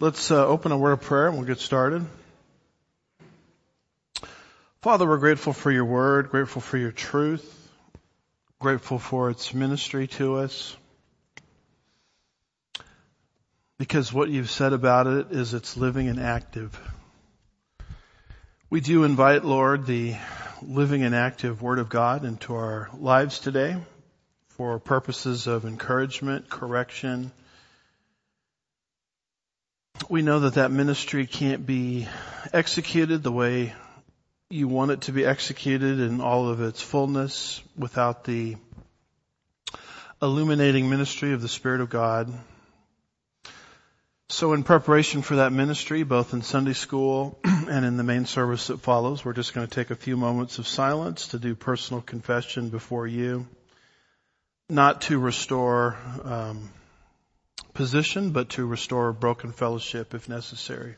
Let's uh, open a word of prayer and we'll get started. Father, we're grateful for your word, grateful for your truth, grateful for its ministry to us. Because what you've said about it is it's living and active. We do invite, Lord, the living and active Word of God into our lives today for purposes of encouragement, correction, we know that that ministry can't be executed the way you want it to be executed in all of its fullness without the illuminating ministry of the Spirit of God. So in preparation for that ministry, both in Sunday school and in the main service that follows, we're just going to take a few moments of silence to do personal confession before you, not to restore um, position, but to restore broken fellowship if necessary.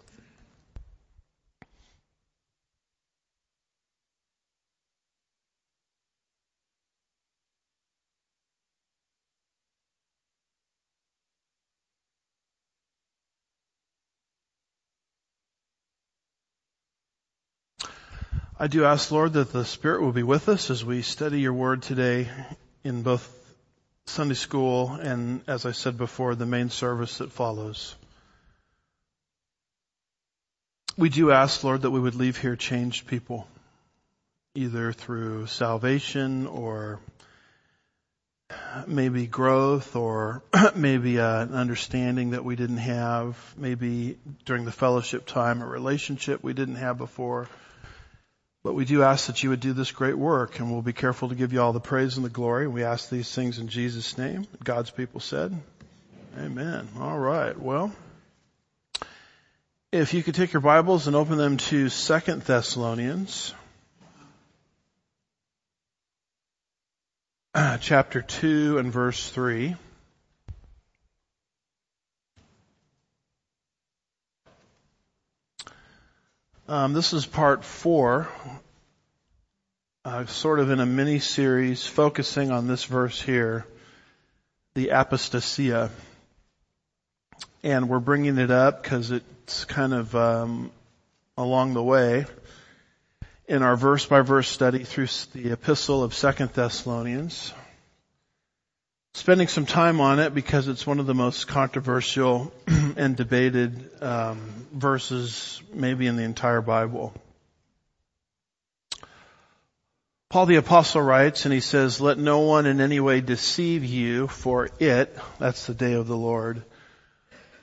I do ask, Lord, that the Spirit will be with us as we study your word today in both Sunday school, and as I said before, the main service that follows. We do ask, Lord, that we would leave here changed people, either through salvation or maybe growth or maybe an understanding that we didn't have, maybe during the fellowship time a relationship we didn't have before. But we do ask that you would do this great work and we'll be careful to give you all the praise and the glory. We ask these things in Jesus' name. God's people said, Amen. All right. Well, if you could take your Bibles and open them to Second Thessalonians, chapter 2 and verse 3. Um, this is part four, uh, sort of in a mini series focusing on this verse here, the apostasia. And we're bringing it up because it's kind of um, along the way in our verse by verse study through the epistle of Second Thessalonians spending some time on it because it's one of the most controversial and debated um, verses maybe in the entire Bible. Paul the apostle writes and he says, let no one in any way deceive you for it, that's the day of the Lord,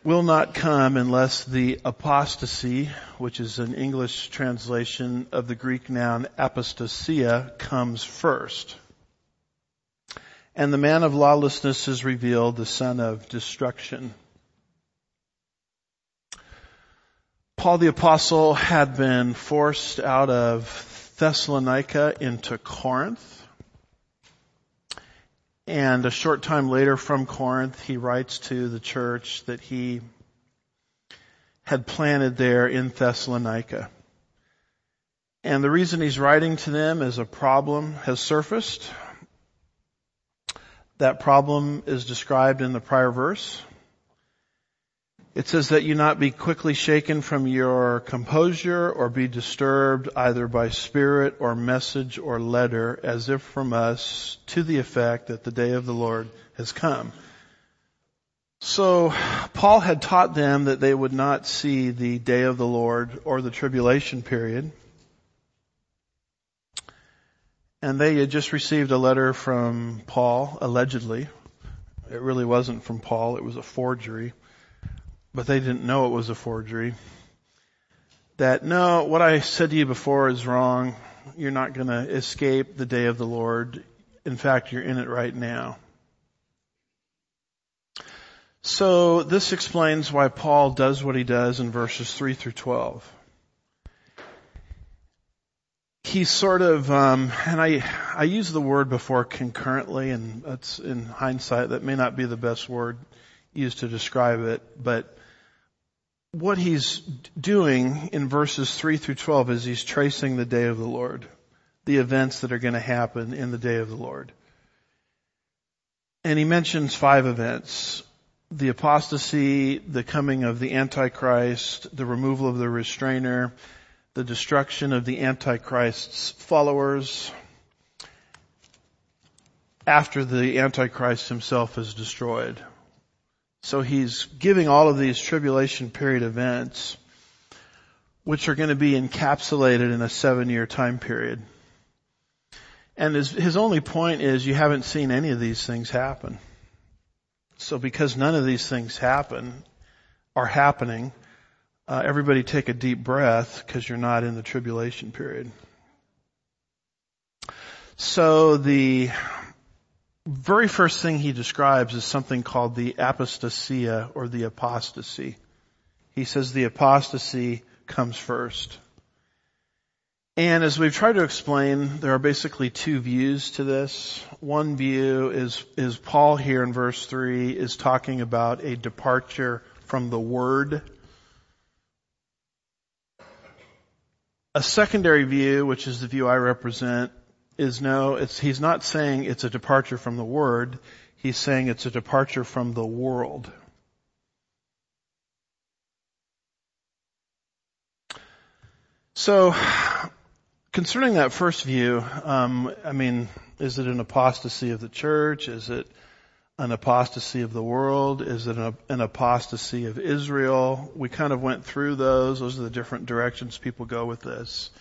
will not come unless the apostasy, which is an English translation of the Greek noun apostasia, comes first and the man of lawlessness is revealed, the son of destruction. Paul the apostle had been forced out of Thessalonica into Corinth. And a short time later from Corinth, he writes to the church that he had planted there in Thessalonica. And the reason he's writing to them is a problem has surfaced that problem is described in the prior verse. It says that you not be quickly shaken from your composure or be disturbed either by spirit or message or letter as if from us to the effect that the day of the Lord has come. So Paul had taught them that they would not see the day of the Lord or the tribulation period and they had just received a letter from Paul, allegedly. It really wasn't from Paul, it was a forgery. But they didn't know it was a forgery. That, no, what I said to you before is wrong. You're not going to escape the day of the Lord. In fact, you're in it right now. So this explains why Paul does what he does in verses 3 through 12 he sort of, um, and I, I used the word before concurrently, and that's in hindsight, that may not be the best word used to describe it, but what he's doing in verses 3 through 12 is he's tracing the day of the Lord, the events that are going to happen in the day of the Lord. And he mentions five events. The apostasy, the coming of the Antichrist, the removal of the restrainer, the destruction of the Antichrist's followers, after the Antichrist himself is destroyed. So he's giving all of these tribulation period events, which are going to be encapsulated in a seven year time period. And his, his only point is you haven't seen any of these things happen. So because none of these things happen, are happening, uh, everybody take a deep breath because you're not in the tribulation period. So the very first thing he describes is something called the apostasia or the apostasy. He says the apostasy comes first. And as we've tried to explain, there are basically two views to this. One view is, is Paul here in verse 3 is talking about a departure from the Word. A secondary view, which is the view I represent, is no, he's not saying it's a departure from the Word. He's saying it's a departure from the world. So, concerning that first view, um, I mean, is it an apostasy of the church? Is it an apostasy of the world? Is it an, apostasy of Israel? We kind of went through those. Those are the different directions people go with this.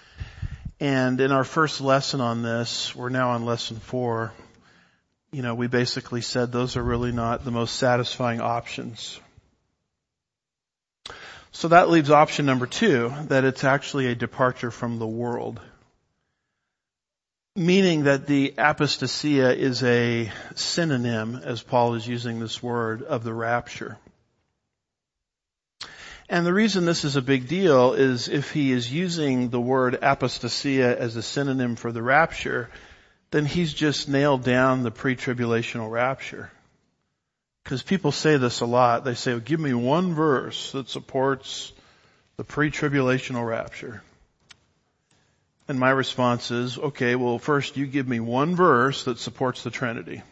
And in our first lesson on this, we're now on lesson four, you know, we basically said those are really not the most satisfying options. So that leaves option number two, that it's actually a departure from the world. Meaning that the apostasia is a synonym, as Paul is using this word, of the rapture. And the reason this is a big deal is if he is using the word apostasia as a synonym for the rapture, then he's just nailed down the pre-tribulational rapture. Because people say this a lot. They say, well, give me one verse that supports the pre-tribulational rapture. And my response is, okay, well first you give me one verse that supports the Trinity.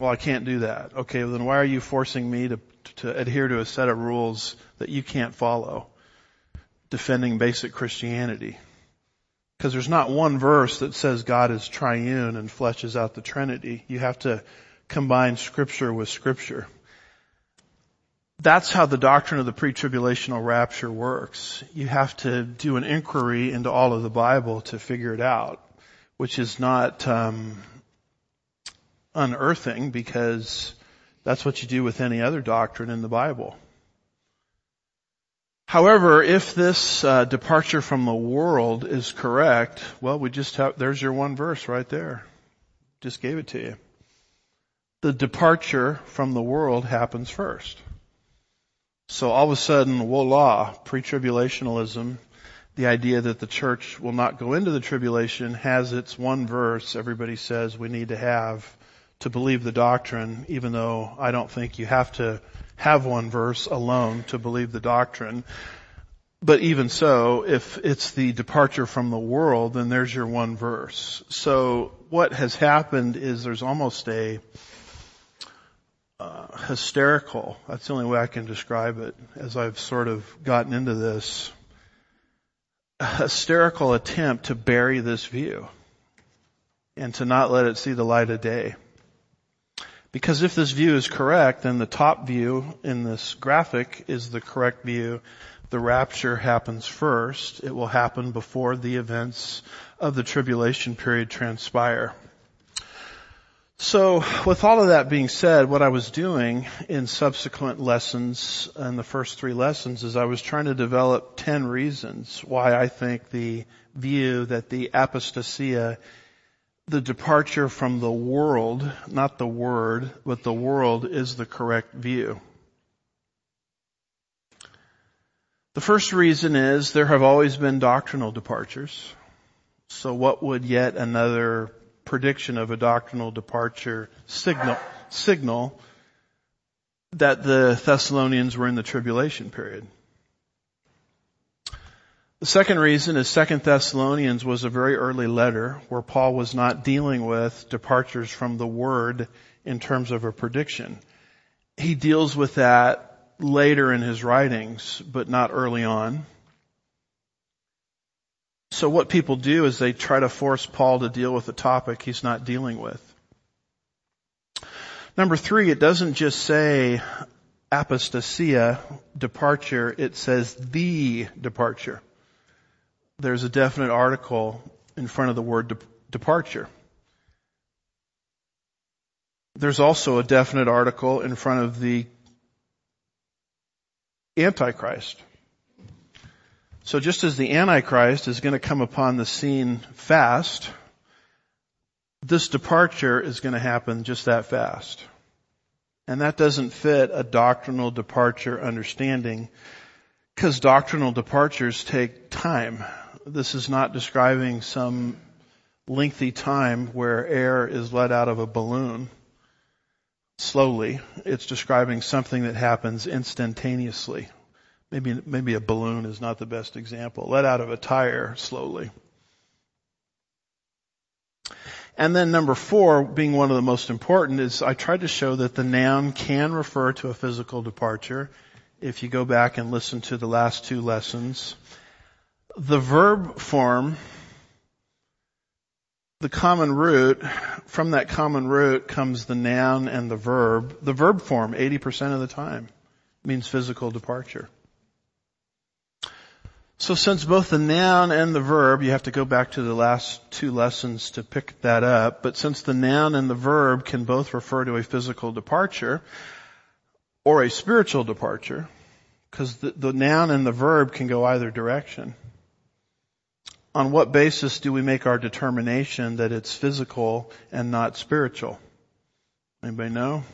Well, I can't do that. Okay, well then why are you forcing me to to adhere to a set of rules that you can't follow, defending basic Christianity. Because there's not one verse that says God is triune and fleshes out the Trinity. You have to combine scripture with scripture. That's how the doctrine of the pre-tribulational rapture works. You have to do an inquiry into all of the Bible to figure it out, which is not um, unearthing because that's what you do with any other doctrine in the Bible. However, if this uh, departure from the world is correct, well, we just have, there's your one verse right there. Just gave it to you. The departure from the world happens first. So all of a sudden, voila, pre-tribulationalism, the idea that the church will not go into the tribulation has its one verse everybody says we need to have to believe the doctrine, even though I don't think you have to have one verse alone to believe the doctrine. But even so, if it's the departure from the world, then there's your one verse. So what has happened is there's almost a uh, hysterical, that's the only way I can describe it, as I've sort of gotten into this, hysterical attempt to bury this view and to not let it see the light of day. Because if this view is correct, then the top view in this graphic is the correct view. The rapture happens first. It will happen before the events of the tribulation period transpire. So with all of that being said, what I was doing in subsequent lessons and the first three lessons is I was trying to develop 10 reasons why I think the view that the apostasia the departure from the world, not the word, but the world is the correct view. The first reason is there have always been doctrinal departures. So what would yet another prediction of a doctrinal departure signal, signal that the Thessalonians were in the tribulation period? The second reason is Second Thessalonians was a very early letter where Paul was not dealing with departures from the word in terms of a prediction. He deals with that later in his writings, but not early on. So what people do is they try to force Paul to deal with a topic he's not dealing with. Number three, it doesn't just say apostasia, departure, it says the departure there's a definite article in front of the word de- departure. There's also a definite article in front of the Antichrist. So just as the Antichrist is going to come upon the scene fast, this departure is going to happen just that fast. And that doesn't fit a doctrinal departure understanding because doctrinal departures take time this is not describing some lengthy time where air is let out of a balloon slowly. It's describing something that happens instantaneously. Maybe, maybe a balloon is not the best example. Let out of a tire slowly. And then number four, being one of the most important, is I tried to show that the noun can refer to a physical departure. If you go back and listen to the last two lessons, the verb form, the common root, from that common root comes the noun and the verb. The verb form, 80% of the time, means physical departure. So since both the noun and the verb, you have to go back to the last two lessons to pick that up, but since the noun and the verb can both refer to a physical departure or a spiritual departure, because the, the noun and the verb can go either direction on what basis do we make our determination that it's physical and not spiritual? Anybody know?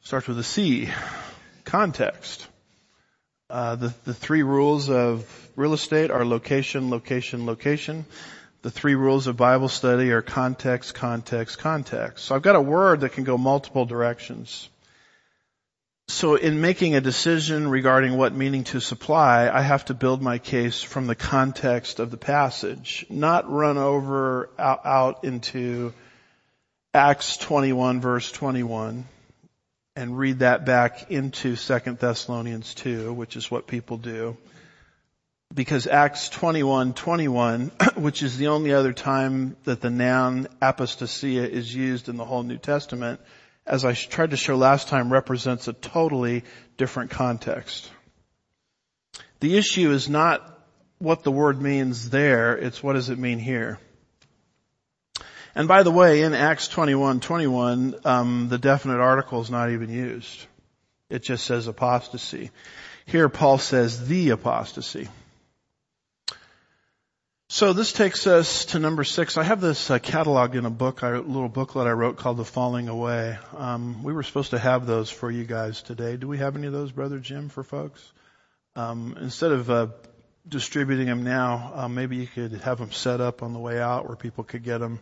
Starts with a C. Context. Uh, the, the three rules of real estate are location, location, location. The three rules of Bible study are context, context, context. So I've got a word that can go multiple directions. So in making a decision regarding what meaning to supply, I have to build my case from the context of the passage, not run over out, out into Acts 21 verse 21 and read that back into 2 Thessalonians 2, which is what people do. Because Acts 21, 21, which is the only other time that the noun apostasia is used in the whole New Testament, as I tried to show last time, represents a totally different context. The issue is not what the word means there, it's what does it mean here. And by the way, in Acts 21, 21, um, the definite article is not even used. It just says apostasy. Here Paul says the apostasy. So this takes us to number six. I have this uh, catalog in a book, a little booklet I wrote called The Falling Away. Um, we were supposed to have those for you guys today. Do we have any of those, Brother Jim, for folks? Um, instead of uh, distributing them now, uh, maybe you could have them set up on the way out where people could get them.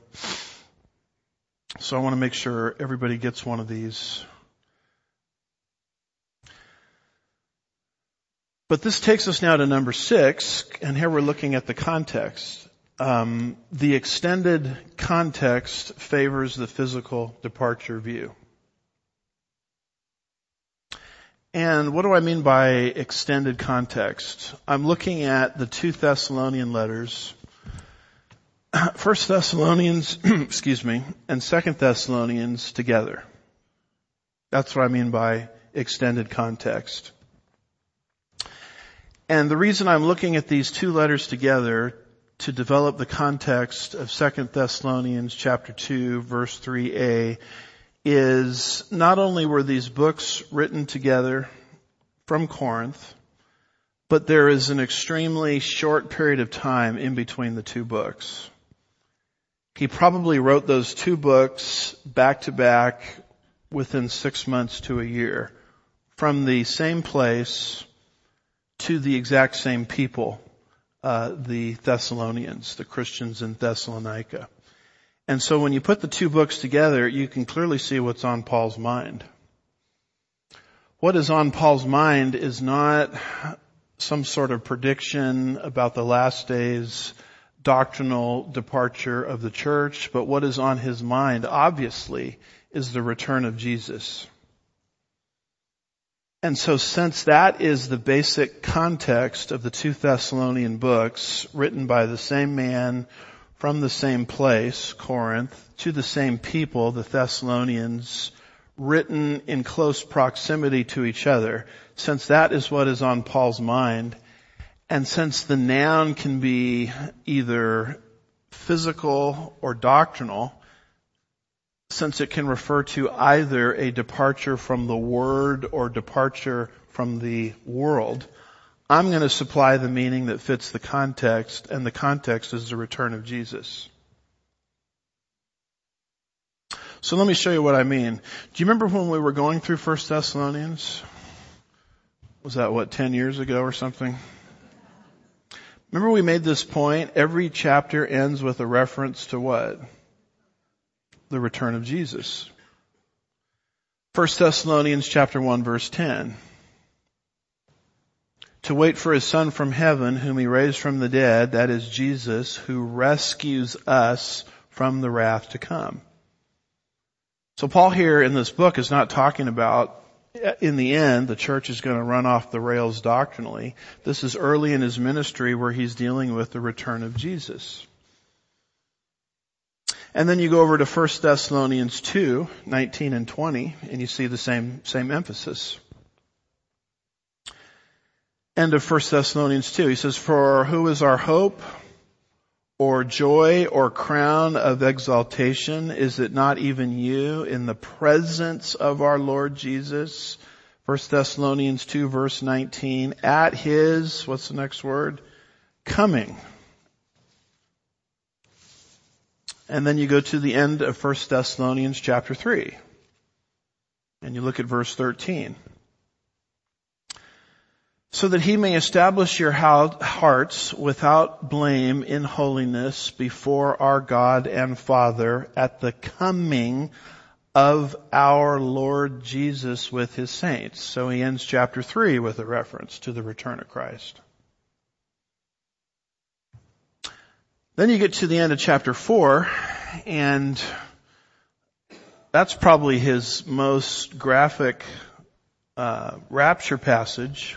So I want to make sure everybody gets one of these. But this takes us now to number six, and here we're looking at the context. Um, the extended context favors the physical departure view. And what do I mean by extended context? I'm looking at the two Thessalonian letters, First Thessalonians, excuse me, and Second Thessalonians together. That's what I mean by extended context. And the reason I'm looking at these two letters together to develop the context of 2 Thessalonians chapter 2 verse 3a is not only were these books written together from Corinth, but there is an extremely short period of time in between the two books. He probably wrote those two books back to back within six months to a year from the same place to the exact same people, uh, the Thessalonians, the Christians in Thessalonica. And so when you put the two books together, you can clearly see what's on Paul's mind. What is on Paul's mind is not some sort of prediction about the last days doctrinal departure of the church, but what is on his mind, obviously, is the return of Jesus. And so since that is the basic context of the two Thessalonian books written by the same man from the same place, Corinth, to the same people, the Thessalonians, written in close proximity to each other, since that is what is on Paul's mind, and since the noun can be either physical or doctrinal, since it can refer to either a departure from the word or departure from the world, I'm going to supply the meaning that fits the context, and the context is the return of Jesus. So let me show you what I mean. Do you remember when we were going through 1 Thessalonians? Was that what, 10 years ago or something? Remember we made this point, every chapter ends with a reference to what? The return of Jesus. 1 Thessalonians chapter 1 verse 10. To wait for his son from heaven whom he raised from the dead, that is Jesus, who rescues us from the wrath to come. So Paul here in this book is not talking about uh, in the end, the church is going to run off the rails doctrinally. This is early in his ministry where he's dealing with the return of Jesus. And then you go over to 1 Thessalonians 2, 19 and 20, and you see the same, same emphasis. End of 1 Thessalonians 2. He says, For who is our hope? or joy or crown of exaltation? Is it not even you in the presence of our Lord Jesus? 1 Thessalonians 2 verse 19, at his, what's the next word? Coming. And then you go to the end of 1 Thessalonians chapter 3. And you look at verse 13 so that he may establish your hearts without blame in holiness before our God and Father at the coming of our Lord Jesus with his saints. So he ends chapter 3 with a reference to the return of Christ. Then you get to the end of chapter 4 and that's probably his most graphic uh, rapture passage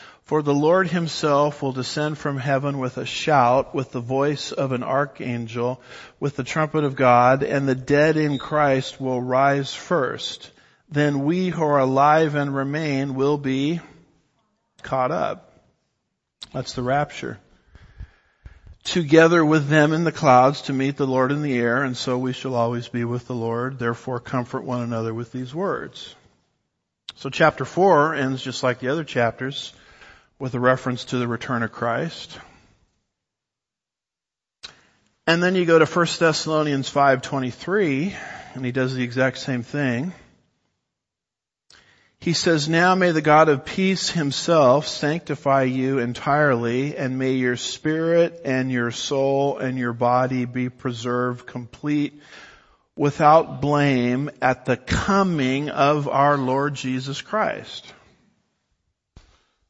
For the Lord himself will descend from heaven with a shout, with the voice of an archangel, with the trumpet of God, and the dead in Christ will rise first. Then we who are alive and remain will be caught up. That's the rapture. Together with them in the clouds to meet the Lord in the air, and so we shall always be with the Lord. Therefore comfort one another with these words. So chapter four ends just like the other chapters with a reference to the return of Christ. And then you go to 1 Thessalonians 5:23 and he does the exact same thing. He says, now may the God of peace himself sanctify you entirely and may your spirit and your soul and your body be preserved complete without blame at the coming of our Lord Jesus Christ.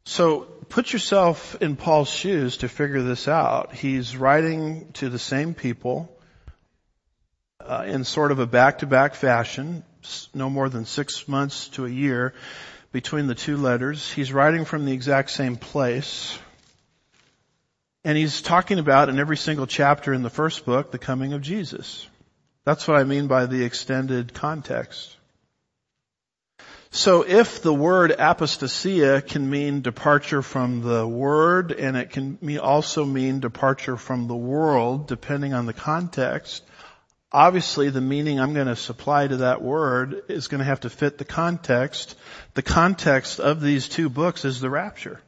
So put yourself in Paul's shoes to figure this out. He's writing to the same people uh, in sort of a back-to-back fashion, no more than six months to a year between the two letters. He's writing from the exact same place. And he's talking about in every single chapter in the first book the coming of Jesus. That's what I mean by the extended context. So if the word apostasia can mean departure from the word and it can also mean departure from the world depending on the context, obviously the meaning I'm going to supply to that word is going to have to fit the context. The context of these two books is the rapture.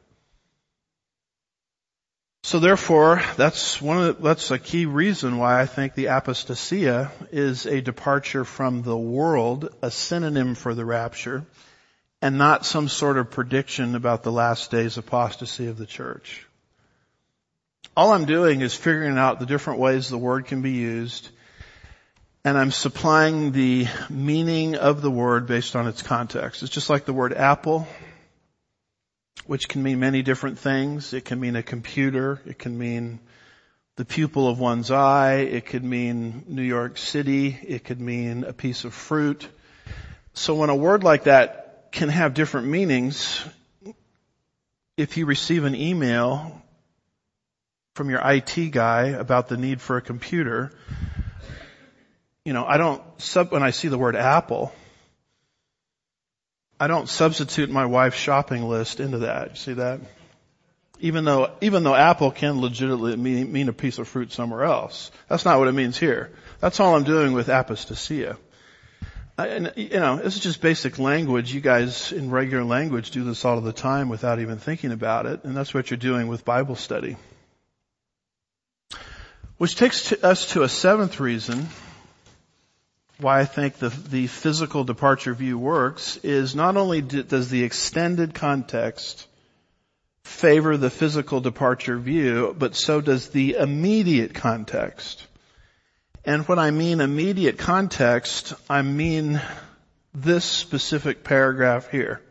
So therefore, that's one of the, that's a key reason why I think the apostasia is a departure from the world, a synonym for the rapture, and not some sort of prediction about the last days apostasy of the church. All I'm doing is figuring out the different ways the word can be used, and I'm supplying the meaning of the word based on its context. It's just like the word apple which can mean many different things. It can mean a computer. It can mean the pupil of one's eye. It could mean New York City. It could mean a piece of fruit. So when a word like that can have different meanings, if you receive an email from your IT guy about the need for a computer, you know, I don't, sub, when I see the word Apple, I don't substitute my wife's shopping list into that. You see that? Even though, even though apple can legitimately mean, mean a piece of fruit somewhere else. That's not what it means here. That's all I'm doing with apostasia. And, you know, this is just basic language. You guys in regular language do this all of the time without even thinking about it. And that's what you're doing with Bible study. Which takes to us to a seventh reason why I think the, the physical departure view works is not only does the extended context favor the physical departure view, but so does the immediate context. And when I mean immediate context, I mean this specific paragraph here.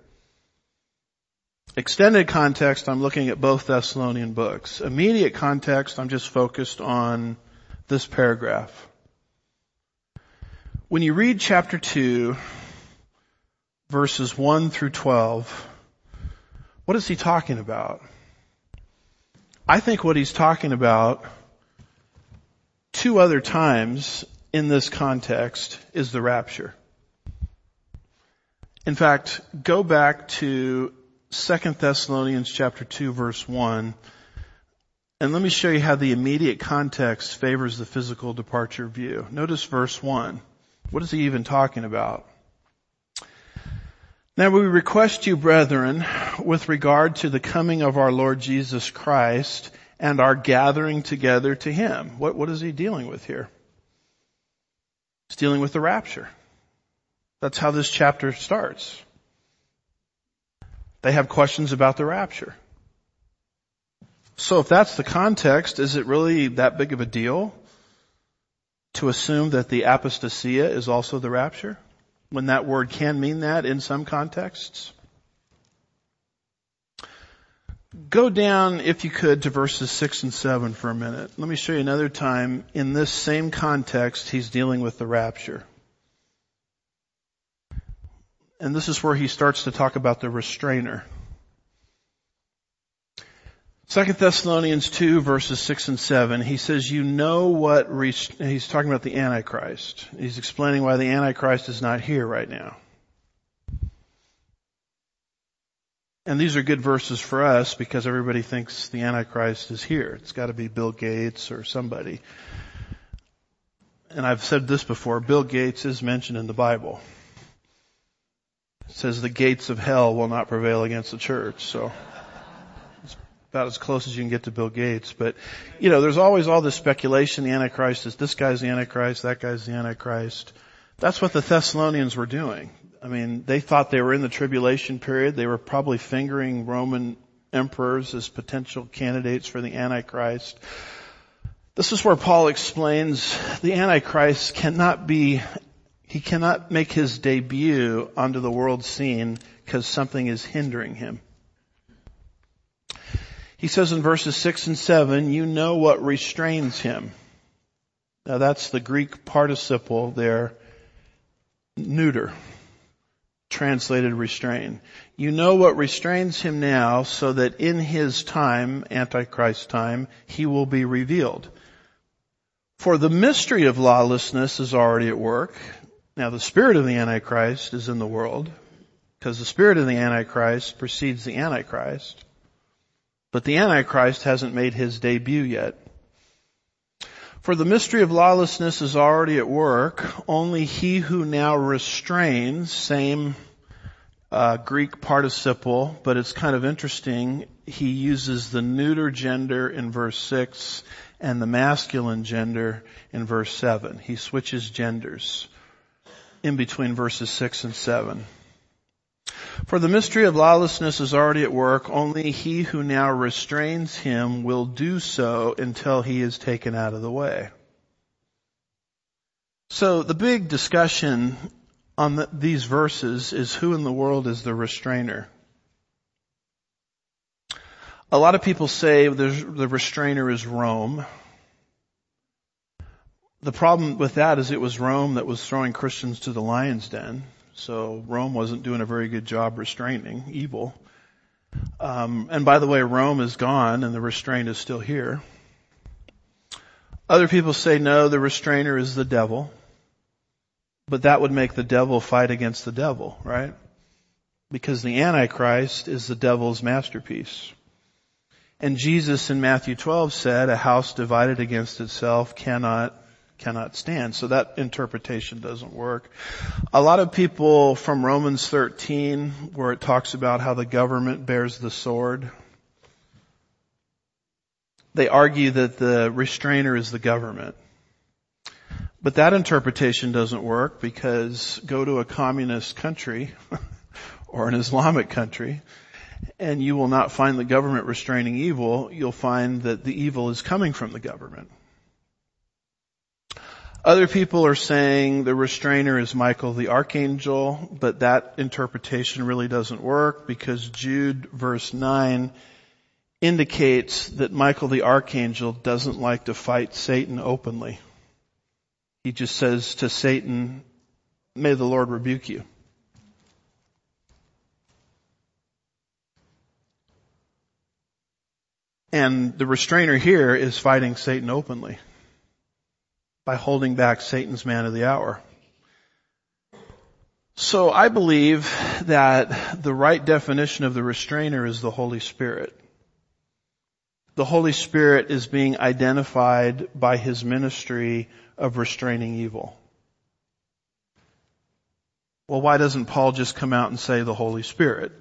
Extended context, I'm looking at both Thessalonian books. Immediate context, I'm just focused on this paragraph. When you read chapter 2, verses 1 through 12, what is he talking about? I think what he's talking about two other times in this context is the rapture. In fact, go back to 2 Thessalonians chapter 2 verse 1 and let me show you how the immediate context favors the physical departure view. Notice verse 1. What is he even talking about? Now we request you, brethren, with regard to the coming of our Lord Jesus Christ and our gathering together to Him. What, what is he dealing with here? He's dealing with the rapture. That's how this chapter starts. They have questions about the rapture. So if that's the context, is it really that big of a deal? To assume that the apostasia is also the rapture when that word can mean that in some contexts? Go down, if you could, to verses 6 and 7 for a minute. Let me show you another time in this same context he's dealing with the rapture. And this is where he starts to talk about the restrainer. Second Thessalonians 2 verses 6 and 7, he says, you know what, he's talking about the Antichrist. He's explaining why the Antichrist is not here right now. And these are good verses for us because everybody thinks the Antichrist is here. It's gotta be Bill Gates or somebody. And I've said this before, Bill Gates is mentioned in the Bible. It says the gates of hell will not prevail against the church, so about as close as you can get to Bill Gates. But, you know, there's always all this speculation, the Antichrist is this guy's the Antichrist, that guy's the Antichrist. That's what the Thessalonians were doing. I mean, they thought they were in the tribulation period. They were probably fingering Roman emperors as potential candidates for the Antichrist. This is where Paul explains the Antichrist cannot be, he cannot make his debut onto the world scene because something is hindering him. He says in verses 6 and 7, you know what restrains him. Now that's the Greek participle there, neuter, translated restrain. You know what restrains him now so that in his time, Antichrist time, he will be revealed. For the mystery of lawlessness is already at work. Now the spirit of the Antichrist is in the world because the spirit of the Antichrist precedes the Antichrist. But the Antichrist hasn't made his debut yet. For the mystery of lawlessness is already at work. Only he who now restrains, same uh, Greek participle, but it's kind of interesting. He uses the neuter gender in verse 6 and the masculine gender in verse 7. He switches genders in between verses 6 and 7. For the mystery of lawlessness is already at work. Only he who now restrains him will do so until he is taken out of the way. So the big discussion on the, these verses is who in the world is the restrainer? A lot of people say the restrainer is Rome. The problem with that is it was Rome that was throwing Christians to the lion's den. So Rome wasn't doing a very good job restraining evil. Um, and by the way, Rome is gone and the restraint is still here. Other people say no, the restrainer is the devil. But that would make the devil fight against the devil, right? Because the Antichrist is the devil's masterpiece. And Jesus in Matthew 12 said, a house divided against itself cannot cannot stand. So that interpretation doesn't work. A lot of people from Romans 13, where it talks about how the government bears the sword, they argue that the restrainer is the government. But that interpretation doesn't work because go to a communist country or an Islamic country and you will not find the government restraining evil. You'll find that the evil is coming from the government. Other people are saying the restrainer is Michael the archangel, but that interpretation really doesn't work because Jude verse 9 indicates that Michael the archangel doesn't like to fight Satan openly. He just says to Satan, may the Lord rebuke you. And the restrainer here is fighting Satan openly by holding back Satan's man of the hour. So I believe that the right definition of the restrainer is the Holy Spirit. The Holy Spirit is being identified by His ministry of restraining evil. Well, why doesn't Paul just come out and say the Holy Spirit?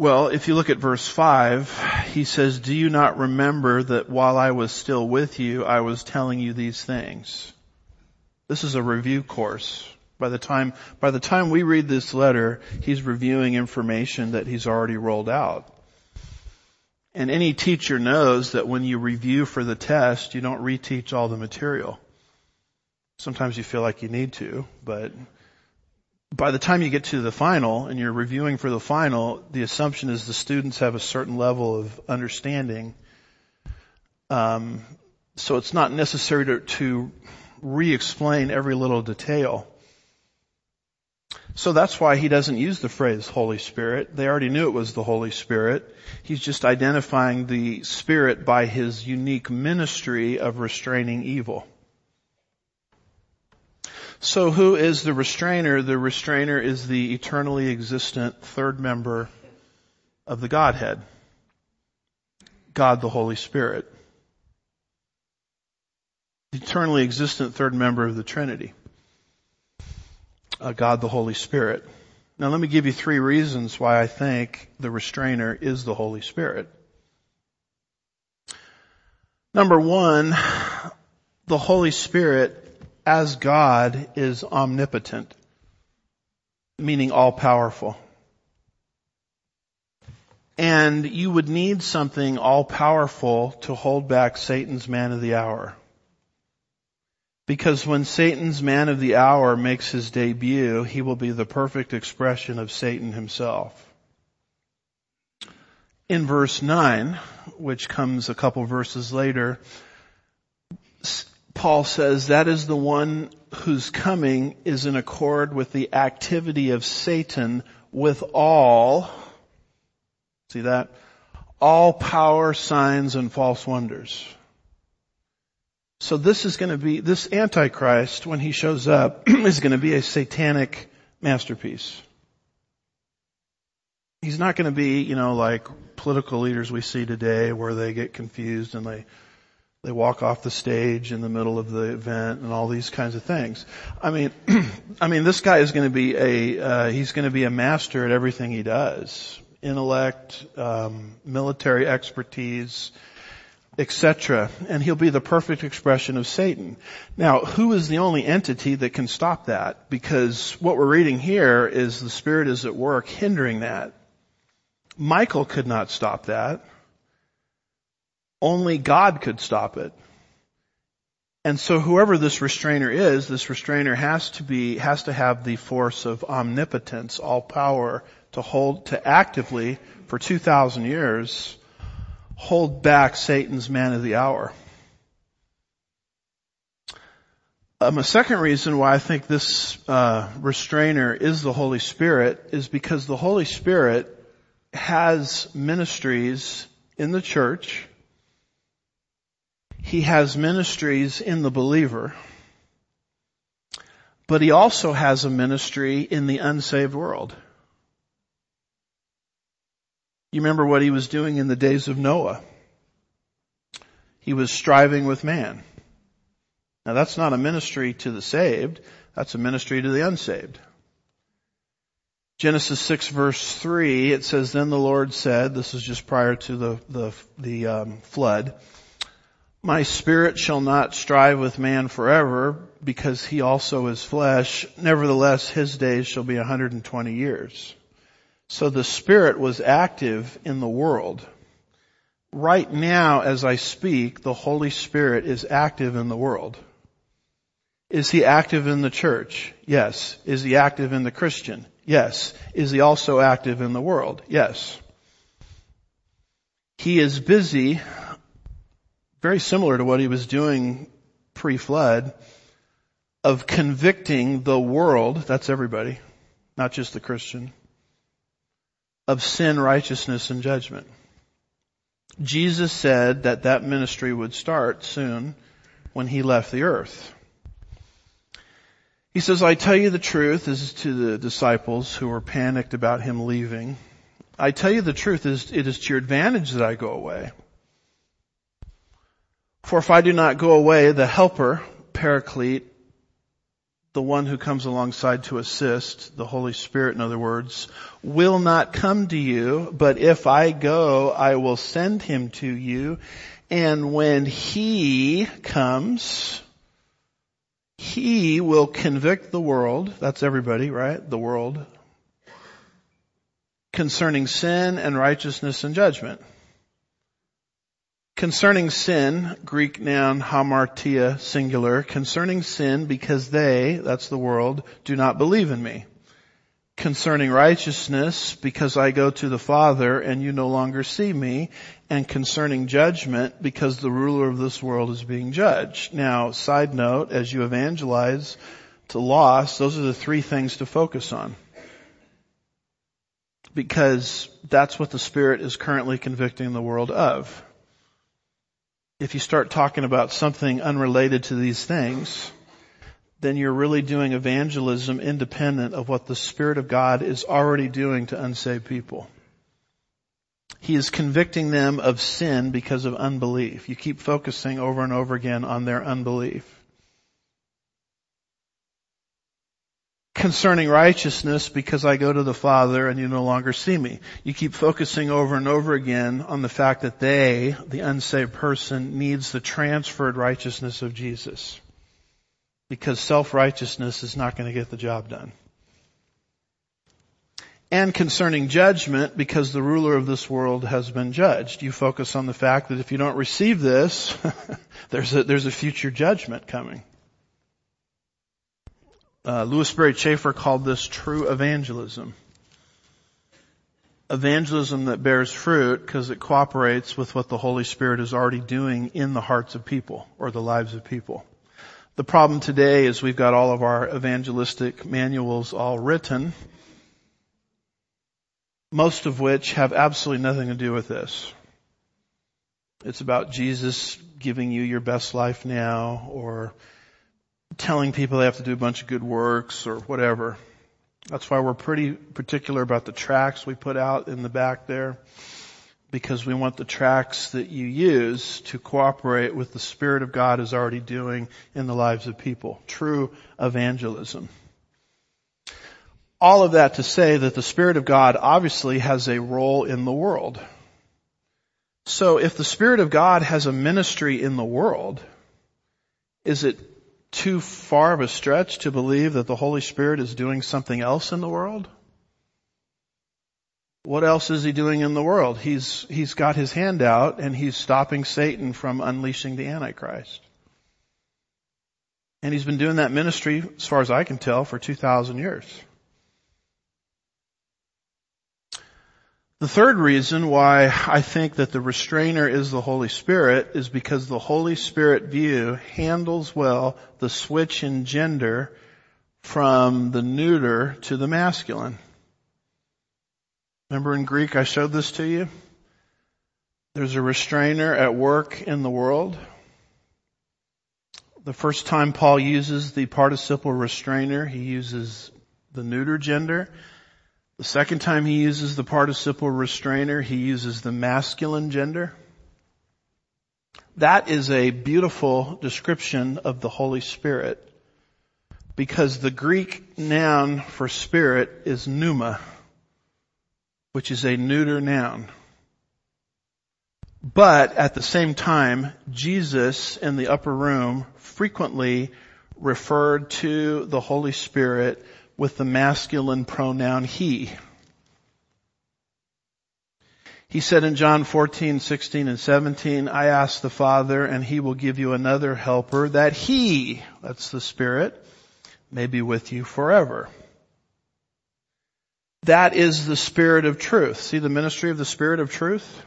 Well, if you look at verse 5, he says, Do you not remember that while I was still with you, I was telling you these things? This is a review course. By the time, by the time we read this letter, he's reviewing information that he's already rolled out. And any teacher knows that when you review for the test, you don't reteach all the material. Sometimes you feel like you need to, but by the time you get to the final and you're reviewing for the final, the assumption is the students have a certain level of understanding. Um, so it's not necessary to, to re-explain every little detail. So that's why he doesn't use the phrase Holy Spirit. They already knew it was the Holy Spirit. He's just identifying the Spirit by his unique ministry of restraining evil. So who is the restrainer? The restrainer is the eternally existent third member of the Godhead. God the Holy Spirit. The eternally existent third member of the Trinity. Uh, God the Holy Spirit. Now let me give you three reasons why I think the restrainer is the Holy Spirit. Number one, the Holy Spirit as God is omnipotent, meaning all powerful. And you would need something all powerful to hold back Satan's man of the hour. Because when Satan's man of the hour makes his debut, he will be the perfect expression of Satan himself. In verse 9, which comes a couple verses later, Paul says that is the one whose coming is in accord with the activity of Satan with all, see that? All power, signs, and false wonders. So this is going to be, this Antichrist, when he shows up, is going to be a satanic masterpiece. He's not going to be, you know, like political leaders we see today where they get confused and they They walk off the stage in the middle of the event and all these kinds of things. I mean, I mean, this guy is going to be a, uh, he's going to be a master at everything he does. Intellect, um, military expertise, etc. And he'll be the perfect expression of Satan. Now, who is the only entity that can stop that? Because what we're reading here is the Spirit is at work hindering that. Michael could not stop that. Only God could stop it. And so whoever this restrainer is, this restrainer has to be, has to have the force of omnipotence, all power to hold, to actively, for 2,000 years, hold back Satan's man of the hour. Um, a second reason why I think this uh, restrainer is the Holy Spirit is because the Holy Spirit has ministries in the church he has ministries in the believer, but he also has a ministry in the unsaved world. You remember what he was doing in the days of Noah. He was striving with man. Now that's not a ministry to the saved, that's a ministry to the unsaved. Genesis 6 verse 3, it says, Then the Lord said, this is just prior to the, the, the um, flood, my spirit shall not strive with man forever because he also is flesh. Nevertheless, his days shall be 120 years. So the spirit was active in the world. Right now, as I speak, the Holy Spirit is active in the world. Is he active in the church? Yes. Is he active in the Christian? Yes. Is he also active in the world? Yes. He is busy very similar to what he was doing pre-flood of convicting the world, that's everybody, not just the Christian, of sin, righteousness, and judgment. Jesus said that that ministry would start soon when he left the earth. He says, I tell you the truth, this is to the disciples who were panicked about him leaving. I tell you the truth, it is to your advantage that I go away. For if I do not go away, the helper, paraclete, the one who comes alongside to assist, the Holy Spirit in other words, will not come to you, but if I go, I will send him to you. And when he comes, he will convict the world, that's everybody, right? The world, concerning sin and righteousness and judgment. Concerning sin, Greek noun hamartia singular, concerning sin because they, that's the world, do not believe in me. Concerning righteousness because I go to the Father and you no longer see me. And concerning judgment because the ruler of this world is being judged. Now, side note, as you evangelize to loss, those are the three things to focus on. Because that's what the Spirit is currently convicting the world of if you start talking about something unrelated to these things, then you're really doing evangelism independent of what the Spirit of God is already doing to unsaved people. He is convicting them of sin because of unbelief. You keep focusing over and over again on their unbelief. Concerning righteousness because I go to the Father and you no longer see me. You keep focusing over and over again on the fact that they, the unsaved person, needs the transferred righteousness of Jesus. Because self-righteousness is not going to get the job done. And concerning judgment, because the ruler of this world has been judged. You focus on the fact that if you don't receive this, there's a, there's a future judgment coming. Uh, Lewis Sperry Chafer called this true evangelism. Evangelism that bears fruit because it cooperates with what the Holy Spirit is already doing in the hearts of people or the lives of people. The problem today is we've got all of our evangelistic manuals all written, most of which have absolutely nothing to do with this. It's about Jesus giving you your best life now or telling people they have to do a bunch of good works or whatever. That's why we're pretty particular about the tracks we put out in the back there. because we want the tracks that you use to cooperate with the Spirit of God is already doing in the lives of people. True evangelism. All of that to say that the Spirit of God obviously has a role in the world. So if the Spirit of God has a ministry in the world, is it too far of a stretch to believe that the Holy Spirit is doing something else in the world? What else is he doing in the world? He's, he's got his hand out and he's stopping Satan from unleashing the Antichrist. And he's been doing that ministry, as far as I can tell, for 2,000 years. The third reason why I think that the restrainer is the Holy Spirit is because the Holy Spirit view handles well the switch in gender from the neuter to the masculine. Remember in Greek I showed this to you? There's a restrainer at work in the world. The first time Paul uses the participle restrainer, he uses the neuter gender. The second time he uses the participle restrainer, he uses the masculine gender. That is a beautiful description of the Holy Spirit because the Greek noun for spirit is pneuma which is a neuter noun. But at the same time, Jesus in the upper room frequently referred to the Holy Spirit with the masculine pronoun he. He said in John 14, 16, and 17, I ask the Father and he will give you another helper that he, that's the Spirit, may be with you forever. That is the Spirit of truth. See the ministry of the Spirit of truth?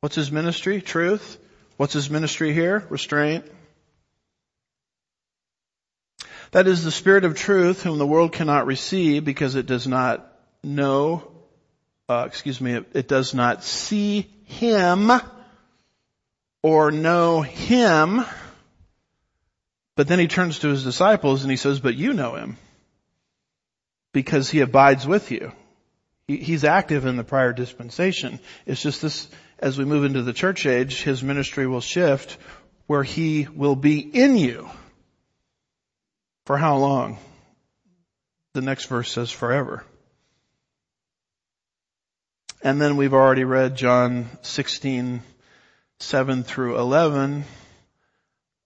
What's his ministry? Truth. What's his ministry here? Restraint. That is the Spirit of truth whom the world cannot receive because it does not know, uh, excuse me, it, it does not see Him or know Him. But then he turns to his disciples and he says, but you know Him because he abides with you. he's active in the prior dispensation. It's just this, as we move into the church age, his ministry will shift where he will be in you. For how long? The next verse says forever. And then we've already read John 16, 7 through 11.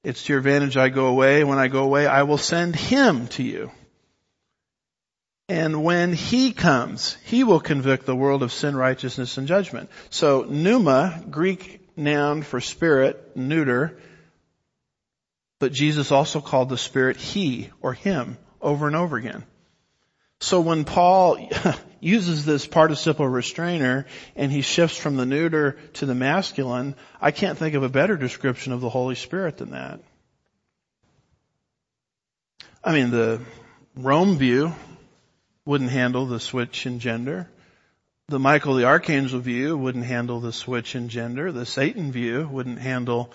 It's to your advantage I go away. When I go away, I will send him to you. And when he comes, he will convict the world of sin, righteousness, and judgment. So pneuma, Greek noun for spirit, neuter, but Jesus also called the spirit he or him over and over again. So when Paul uses this participle restrainer and he shifts from the neuter to the masculine, I can't think of a better description of the Holy Spirit than that. I mean, the Rome view wouldn't handle the switch in gender. The Michael the Archangel view wouldn't handle the switch in gender. The Satan view wouldn't handle,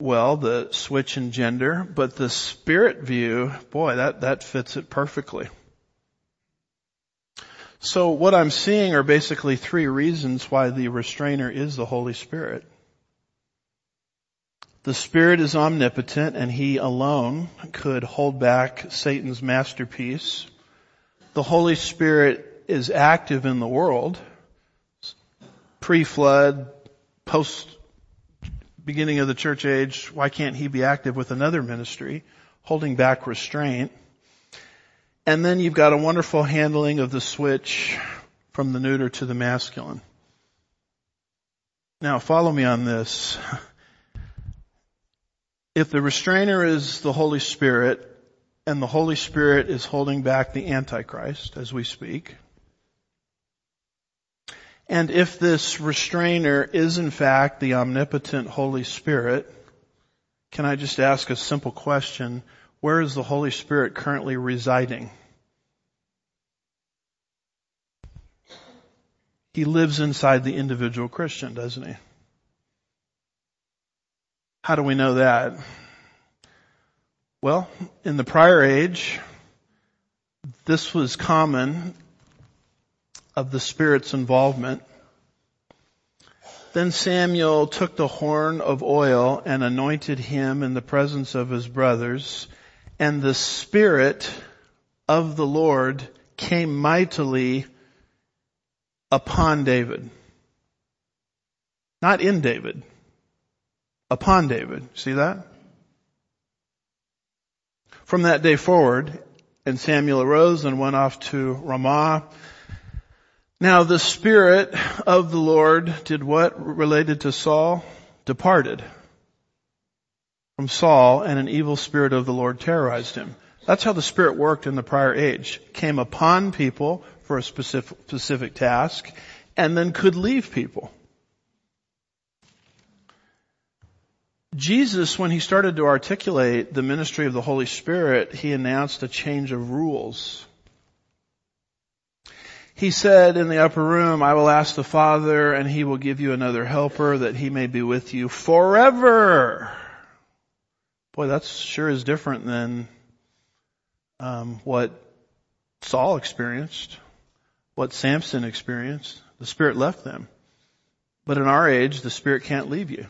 well, the switch in gender. But the Spirit view, boy, that, that fits it perfectly. So what I'm seeing are basically three reasons why the restrainer is the Holy Spirit. The Spirit is omnipotent and He alone could hold back Satan's masterpiece the Holy Spirit is active in the world, pre-flood, post beginning of the church age, why can't he be active with another ministry, holding back restraint? And then you've got a wonderful handling of the switch from the neuter to the masculine. Now follow me on this. If the restrainer is the Holy Spirit, and the Holy Spirit is holding back the Antichrist as we speak. And if this restrainer is in fact the omnipotent Holy Spirit, can I just ask a simple question? Where is the Holy Spirit currently residing? He lives inside the individual Christian, doesn't he? How do we know that? Well, in the prior age, this was common of the Spirit's involvement. Then Samuel took the horn of oil and anointed him in the presence of his brothers, and the Spirit of the Lord came mightily upon David. Not in David. Upon David. See that? From that day forward, and Samuel arose and went off to Ramah. Now the Spirit of the Lord did what related to Saul? Departed from Saul and an evil spirit of the Lord terrorized him. That's how the Spirit worked in the prior age. Came upon people for a specific, specific task and then could leave people. Jesus, when he started to articulate the ministry of the Holy Spirit, he announced a change of rules. He said in the upper room, I will ask the Father and he will give you another helper that he may be with you forever. Boy, that sure is different than um, what Saul experienced, what Samson experienced. The Spirit left them. But in our age, the Spirit can't leave you.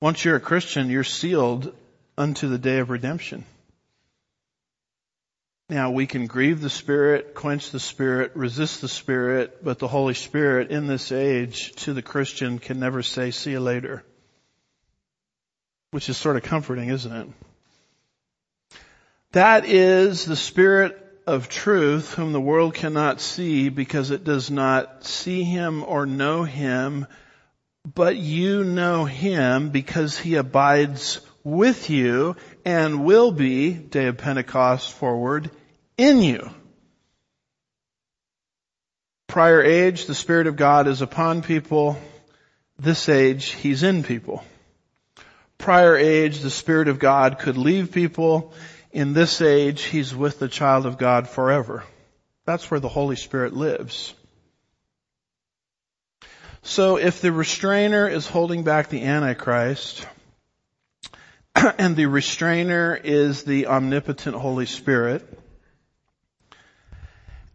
Once you're a Christian, you're sealed unto the day of redemption. Now we can grieve the Spirit, quench the Spirit, resist the Spirit, but the Holy Spirit in this age to the Christian can never say, see you later. Which is sort of comforting, isn't it? That is the Spirit of truth whom the world cannot see because it does not see Him or know Him but you know him because he abides with you and will be, day of Pentecost forward, in you. Prior age, the Spirit of God is upon people. This age, He's in people. Prior age, the Spirit of God could leave people. In this age, He's with the child of God forever. That's where the Holy Spirit lives. So if the restrainer is holding back the Antichrist, and the restrainer is the omnipotent Holy Spirit,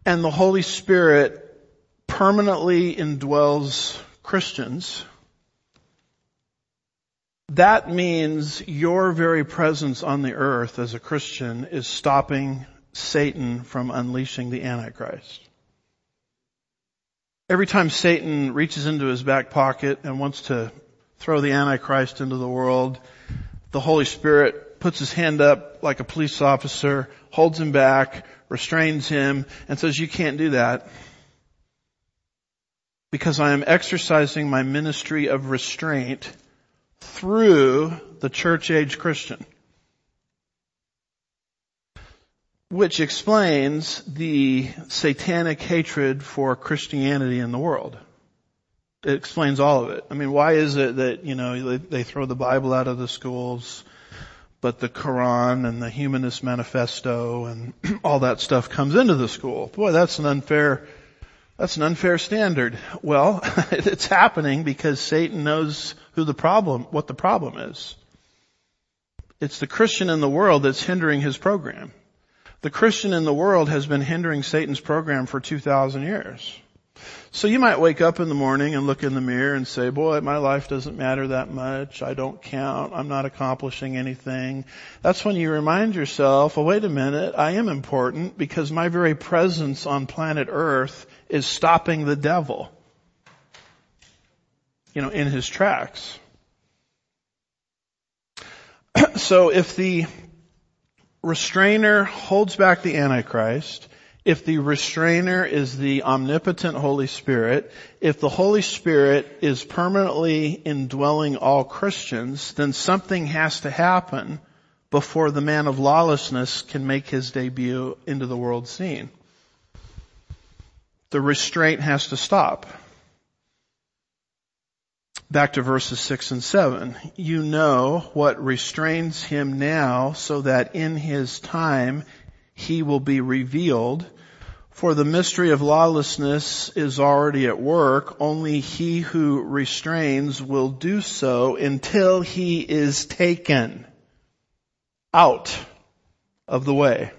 and the Holy Spirit permanently indwells Christians, that means your very presence on the earth as a Christian is stopping Satan from unleashing the Antichrist. Every time Satan reaches into his back pocket and wants to throw the Antichrist into the world, the Holy Spirit puts his hand up like a police officer, holds him back, restrains him, and says, you can't do that. Because I am exercising my ministry of restraint through the church age Christian. which explains the satanic hatred for Christianity in the world. It explains all of it. I mean, why is it that, you know, they, throw the Bible out of the schools, but the Quran and the Humanist Manifesto and all that stuff comes into the school? Boy, that's an unfair, that's an unfair standard. Well, it's happening because Satan knows who the problem, what the problem is. It's the Christian in the world that's hindering his program. The Christian in the world has been hindering Satan's program for 2,000 years. So you might wake up in the morning and look in the mirror and say, boy, my life doesn't matter that much. I don't count. I'm not accomplishing anything. That's when you remind yourself, oh wait a minute, I am important because my very presence on planet earth is stopping the devil. You know, in his tracks. so if the restrainer holds back the Antichrist, if the restrainer is the omnipotent Holy Spirit, if the Holy Spirit is permanently indwelling all Christians, then something has to happen before the man of lawlessness can make his debut into the world scene. The restraint has to stop. Back to verses 6 and 7. You know what restrains him now so that in his time he will be revealed. For the mystery of lawlessness is already at work. Only he who restrains will do so until he is taken out of the way.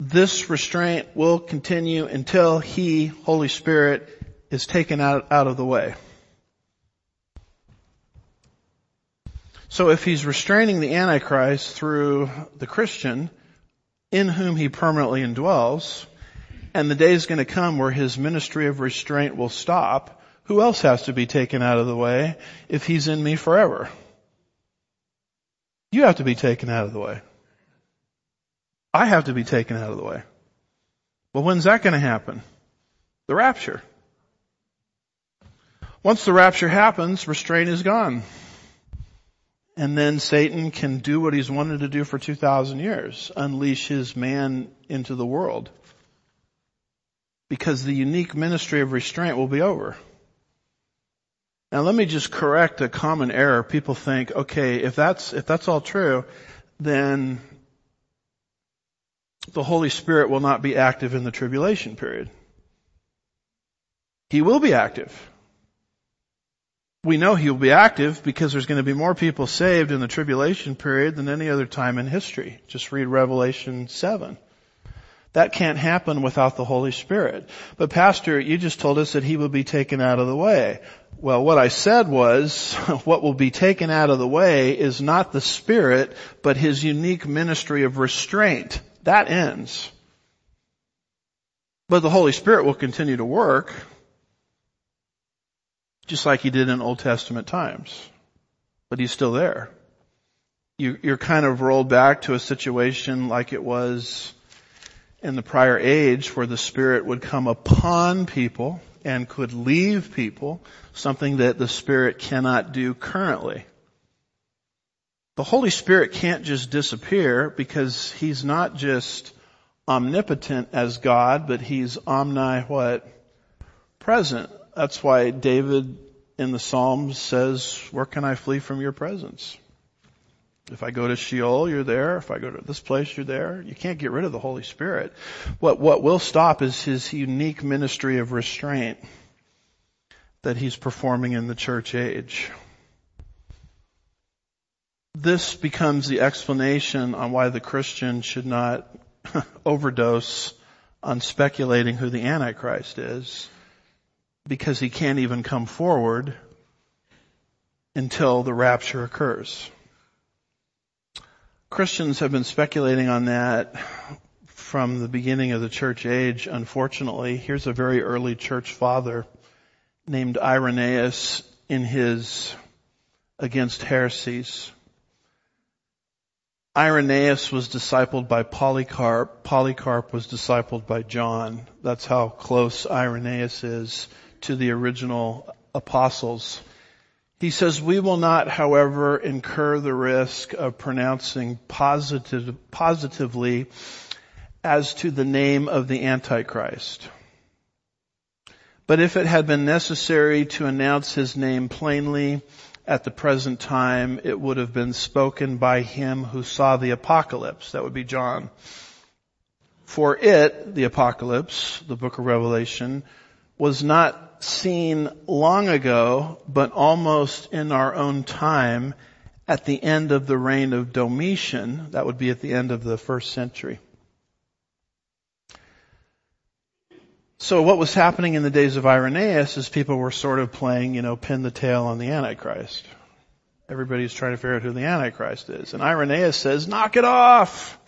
This restraint will continue until he, Holy Spirit, is taken out, out of the way. So if he's restraining the Antichrist through the Christian, in whom he permanently indwells, and the day is going to come where his ministry of restraint will stop, who else has to be taken out of the way if he's in me forever? You have to be taken out of the way. I have to be taken out of the way. Well, when's that going to happen? The rapture. Once the rapture happens, restraint is gone. And then Satan can do what he's wanted to do for 2,000 years, unleash his man into the world. Because the unique ministry of restraint will be over. Now let me just correct a common error. People think, okay, if that's, if that's all true, then the Holy Spirit will not be active in the tribulation period. He will be active we know he'll be active because there's going to be more people saved in the tribulation period than any other time in history. Just read Revelation 7. That can't happen without the Holy Spirit. But Pastor, you just told us that he will be taken out of the way. Well, what I said was, what will be taken out of the way is not the Spirit, but his unique ministry of restraint. That ends. But the Holy Spirit will continue to work just like he did in Old Testament times. But he's still there. You, you're kind of rolled back to a situation like it was in the prior age where the Spirit would come upon people and could leave people, something that the Spirit cannot do currently. The Holy Spirit can't just disappear because He's not just omnipotent as God, but He's omni what? Present. That's why David in the Psalms says, where can I flee from your presence? If I go to Sheol, you're there. If I go to this place, you're there. You can't get rid of the Holy Spirit. What, what will stop is his unique ministry of restraint that he's performing in the church age. This becomes the explanation on why the Christian should not overdose on speculating who the Antichrist is because he can't even come forward until the rapture occurs. Christians have been speculating on that from the beginning of the church age, unfortunately. Here's a very early church father named Irenaeus in his Against Heresies. Irenaeus was discipled by Polycarp. Polycarp was discipled by John. That's how close Irenaeus is to the original apostles. He says, we will not, however, incur the risk of pronouncing positive, positively as to the name of the Antichrist. But if it had been necessary to announce his name plainly at the present time, it would have been spoken by him who saw the apocalypse. That would be John. For it, the apocalypse, the book of Revelation, was not seen long ago, but almost in our own time at the end of the reign of Domitian. That would be at the end of the first century. So what was happening in the days of Irenaeus is people were sort of playing, you know, pin the tail on the Antichrist. Everybody's trying to figure out who the Antichrist is. And Irenaeus says, knock it off!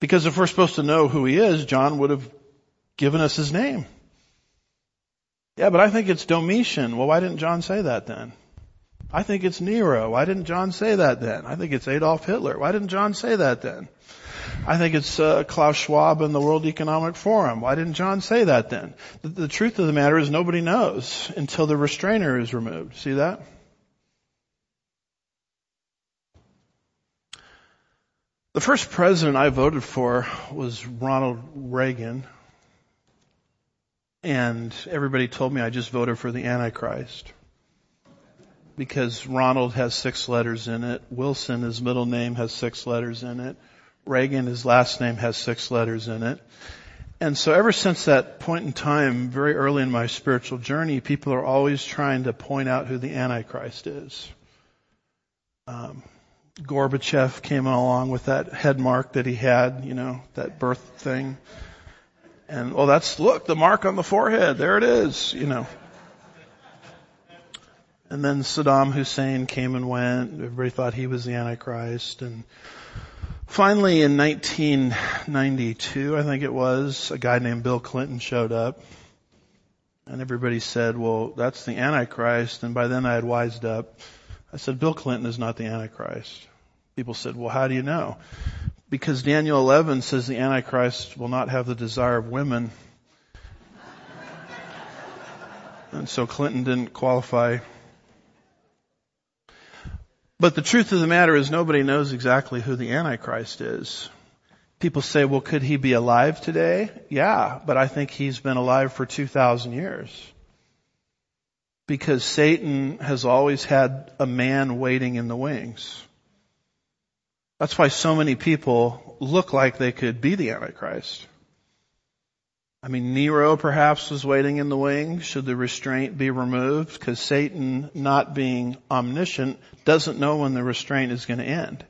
Because if we're supposed to know who he is, John would have given us his name. Yeah, but I think it's Domitian. Well, why didn't John say that then? I think it's Nero. Why didn't John say that then? I think it's Adolf Hitler. Why didn't John say that then? I think it's uh, Klaus Schwab and the World Economic Forum. Why didn't John say that then? The, the truth of the matter is nobody knows until the restrainer is removed. See that? The first president I voted for was Ronald Reagan. And everybody told me I just voted for the Antichrist. Because Ronald has six letters in it. Wilson, his middle name, has six letters in it. Reagan, his last name, has six letters in it. And so ever since that point in time, very early in my spiritual journey, people are always trying to point out who the Antichrist is. Um, Gorbachev came along with that head mark that he had, you know, that birth thing. And, well, that's, look, the mark on the forehead. There it is, you know. And then Saddam Hussein came and went. Everybody thought he was the Antichrist. And finally in 1992, I think it was, a guy named Bill Clinton showed up. And everybody said, well, that's the Antichrist. And by then I had wised up. I said, Bill Clinton is not the Antichrist. People said, well, how do you know? Because Daniel 11 says the Antichrist will not have the desire of women. and so Clinton didn't qualify. But the truth of the matter is nobody knows exactly who the Antichrist is. People say, well, could he be alive today? Yeah, but I think he's been alive for 2,000 years. Because Satan has always had a man waiting in the wings. That's why so many people look like they could be the Antichrist. I mean, Nero perhaps was waiting in the wings. Should the restraint be removed? Because Satan, not being omniscient, doesn't know when the restraint is going to end.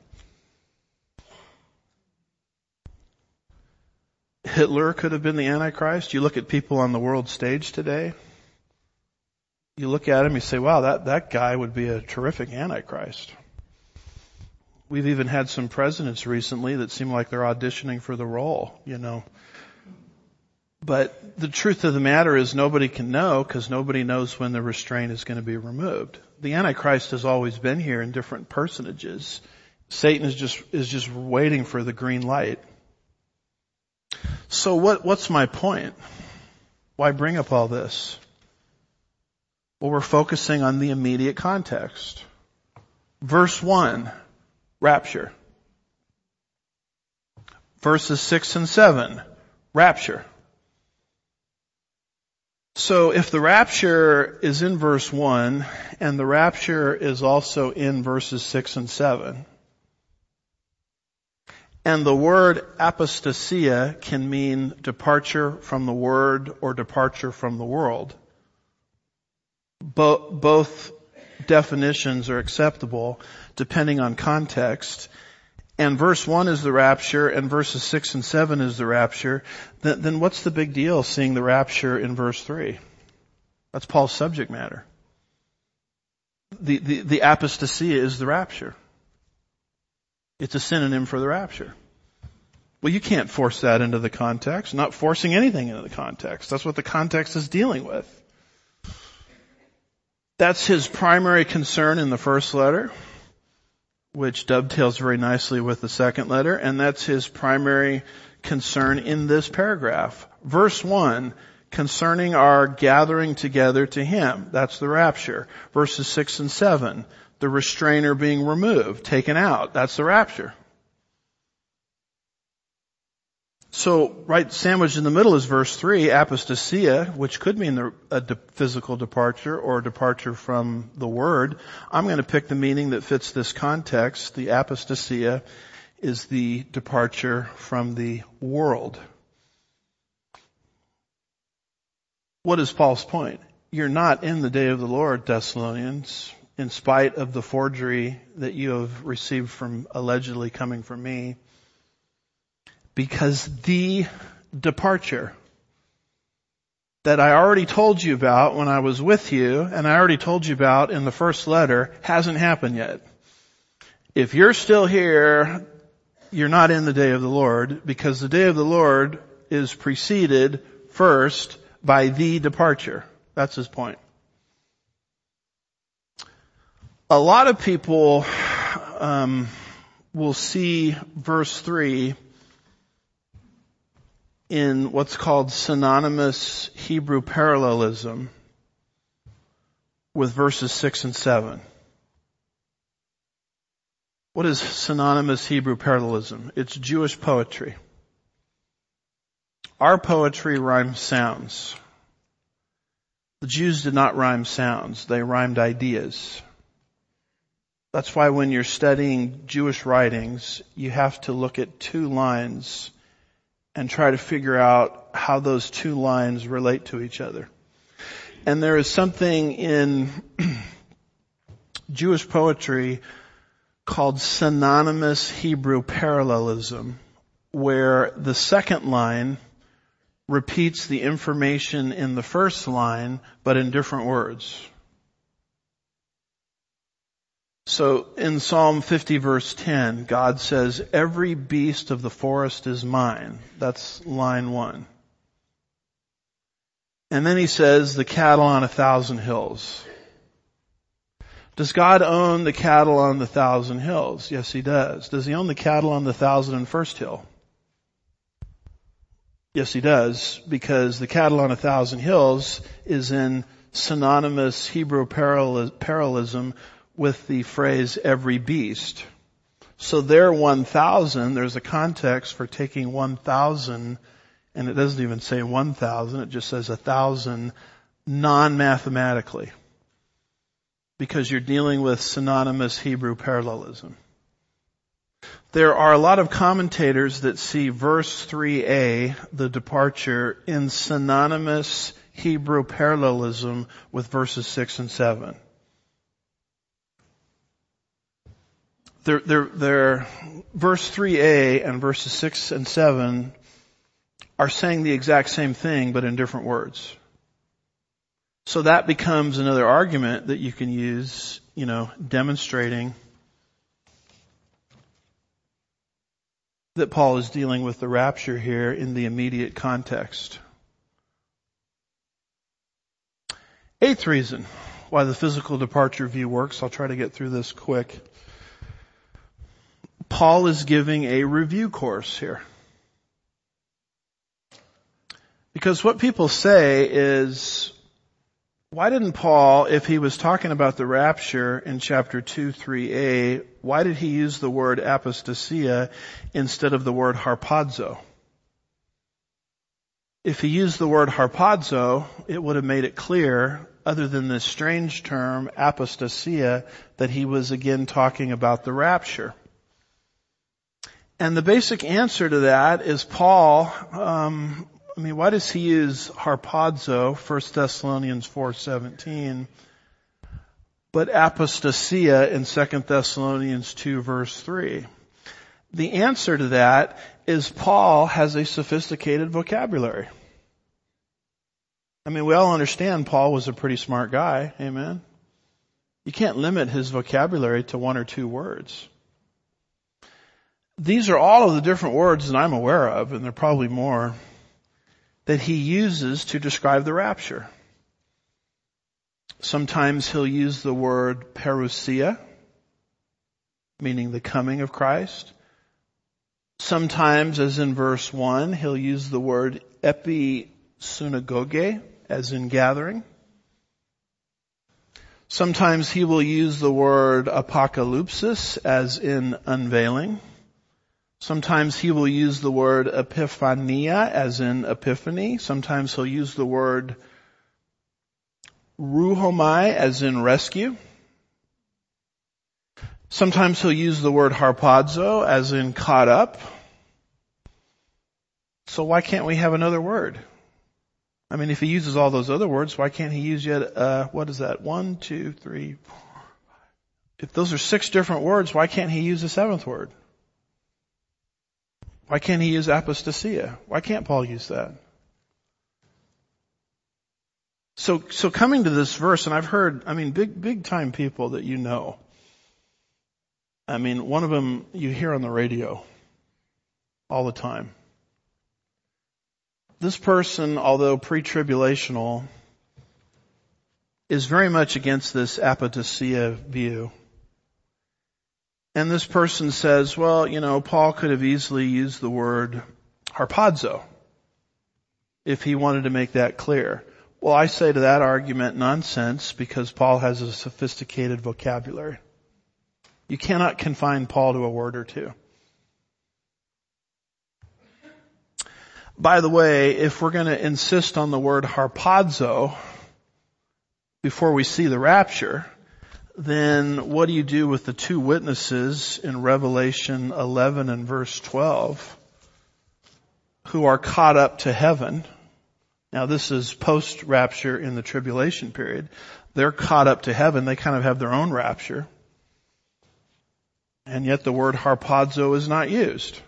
Hitler could have been the Antichrist. You look at people on the world stage today. You look at him, you say, wow, that, that guy would be a terrific Antichrist. We've even had some presidents recently that seem like they're auditioning for the role, you know. But the truth of the matter is nobody can know because nobody knows when the restraint is going to be removed. The Antichrist has always been here in different personages. Satan is just, is just waiting for the green light. So what, what's my point? Why bring up all this? Well, we're focusing on the immediate context. Verse 1, rapture. Verses 6 and 7, rapture. So if the rapture is in verse 1 and the rapture is also in verses 6 and 7, and the word apostasia can mean departure from the word or departure from the world. Bo- both definitions are acceptable depending on context. And verse 1 is the rapture and verses 6 and 7 is the rapture. Then, what's the big deal seeing the rapture in verse 3? That's Paul's subject matter. The, the, the apostasia is the rapture. It's a synonym for the rapture. Well, you can't force that into the context. Not forcing anything into the context. That's what the context is dealing with. That's his primary concern in the first letter, which dovetails very nicely with the second letter, and that's his primary concern in this paragraph. Verse 1, concerning our gathering together to him. That's the rapture. Verses 6 and 7, the restrainer being removed, taken out. That's the rapture. So, right sandwiched in the middle is verse 3, apostasia, which could mean a de- physical departure or departure from the word. I'm going to pick the meaning that fits this context. The apostasia is the departure from the world. What is Paul's point? You're not in the day of the Lord, Thessalonians, in spite of the forgery that you have received from allegedly coming from me. Because the departure that I already told you about when I was with you and I already told you about in the first letter hasn't happened yet. If you're still here, you're not in the day of the Lord because the day of the Lord is preceded first by the departure. That's his point. A lot of people um, will see verse 3 in what's called synonymous Hebrew parallelism with verses 6 and 7. What is synonymous Hebrew parallelism? It's Jewish poetry. Our poetry rhymes sounds. The Jews did not rhyme sounds, they rhymed ideas. That's why when you're studying Jewish writings, you have to look at two lines and try to figure out how those two lines relate to each other. And there is something in Jewish poetry called synonymous Hebrew parallelism where the second line repeats the information in the first line, but in different words. So in Psalm 50 verse 10, God says, every beast of the forest is mine. That's line one. And then he says, the cattle on a thousand hills. Does God own the cattle on the thousand hills? Yes, he does. Does he own the cattle on the thousand and first hill? Yes, he does, because the cattle on a thousand hills is in synonymous Hebrew parallelism with the phrase every beast. So there 1,000, there's a context for taking 1,000, and it doesn't even say 1,000, it just says a thousand non-mathematically. Because you're dealing with synonymous Hebrew parallelism. There are a lot of commentators that see verse 3a, the departure, in synonymous Hebrew parallelism with verses 6 and 7. They're, they're, they're, verse 3a and verses 6 and 7 are saying the exact same thing but in different words. So that becomes another argument that you can use, you know, demonstrating that Paul is dealing with the rapture here in the immediate context. Eighth reason why the physical departure view works. I'll try to get through this quick. Paul is giving a review course here. Because what people say is, why didn't Paul, if he was talking about the rapture in chapter 2, 3a, why did he use the word apostasia instead of the word harpazo? If he used the word harpazo, it would have made it clear, other than this strange term, apostasia, that he was again talking about the rapture. And the basic answer to that is Paul um, I mean, why does he use harpazo, 1 Thessalonians 4.17, but apostasia in 2 Thessalonians 2 verse 3? The answer to that is Paul has a sophisticated vocabulary. I mean, we all understand Paul was a pretty smart guy. Amen. You can't limit his vocabulary to one or two words. These are all of the different words that I'm aware of, and there are probably more that he uses to describe the rapture. Sometimes he'll use the word parousia, meaning the coming of Christ. Sometimes, as in verse 1, he'll use the word episynagoge, as in gathering. Sometimes he will use the word apocalypsis, as in unveiling. Sometimes he will use the word epiphania as in epiphany. Sometimes he'll use the word ruhomai as in rescue. Sometimes he'll use the word harpazo as in caught up. So why can't we have another word? I mean, if he uses all those other words, why can't he use yet, uh, what is that? One, two, three, four. If those are six different words, why can't he use the seventh word? Why can't he use apostasia? Why can't Paul use that? So, so coming to this verse, and I've heard, I mean, big, big time people that you know. I mean, one of them you hear on the radio all the time. This person, although pre-tribulational, is very much against this apostasia view. And this person says, well, you know, Paul could have easily used the word harpazo if he wanted to make that clear. Well, I say to that argument nonsense because Paul has a sophisticated vocabulary. You cannot confine Paul to a word or two. By the way, if we're going to insist on the word harpazo before we see the rapture, then what do you do with the two witnesses in Revelation 11 and verse 12 who are caught up to heaven? Now this is post rapture in the tribulation period. They're caught up to heaven. They kind of have their own rapture. And yet the word harpazo is not used.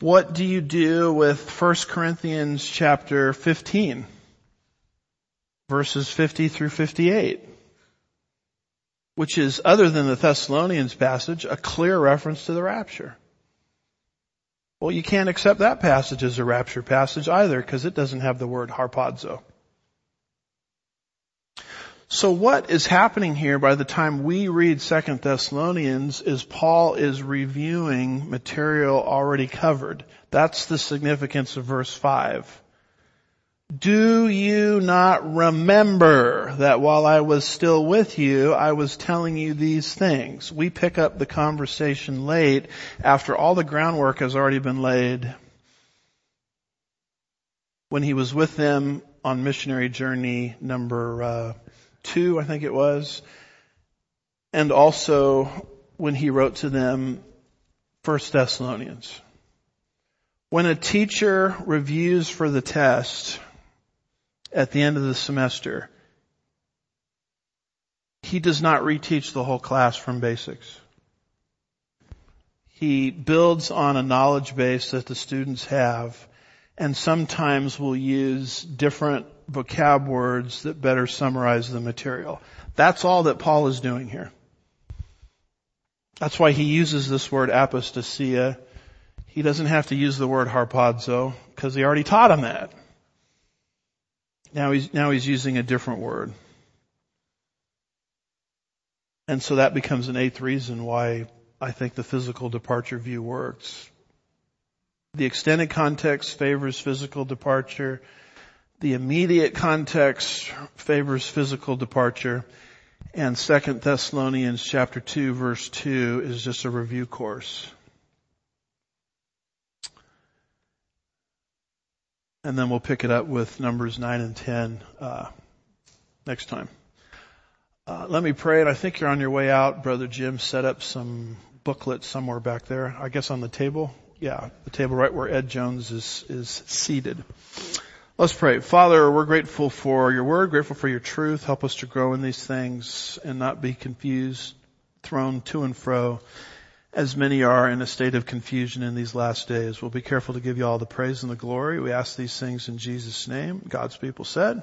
What do you do with 1 Corinthians chapter 15? Verses 50 through 58. Which is, other than the Thessalonians passage, a clear reference to the rapture. Well, you can't accept that passage as a rapture passage either because it doesn't have the word harpazo. So what is happening here by the time we read Second Thessalonians is Paul is reviewing material already covered. That's the significance of verse 5. Do you not remember that while I was still with you, I was telling you these things? We pick up the conversation late after all the groundwork has already been laid. When he was with them on missionary journey number uh, 2, I think it was. And also when he wrote to them First Thessalonians. When a teacher reviews for the test at the end of the semester, he does not reteach the whole class from basics. He builds on a knowledge base that the students have and sometimes will use different vocab words that better summarize the material. That's all that Paul is doing here. That's why he uses this word apostasia. He doesn't have to use the word harpazo because he already taught him that. Now he's, now he's using a different word. And so that becomes an eighth reason why I think the physical departure view works. The extended context favors physical departure. The immediate context favors physical departure. And Second Thessalonians chapter 2 verse 2 is just a review course. And then we'll pick it up with numbers 9 and 10 uh, next time. Uh, let me pray, and I think you're on your way out. Brother Jim set up some booklets somewhere back there. I guess on the table. Yeah, the table right where Ed Jones is is seated. Let's pray. Father, we're grateful for your word, grateful for your truth. Help us to grow in these things and not be confused, thrown to and fro, as many are in a state of confusion in these last days. We'll be careful to give you all the praise and the glory. We ask these things in Jesus' name. God's people said,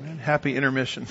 Amen. Happy intermission.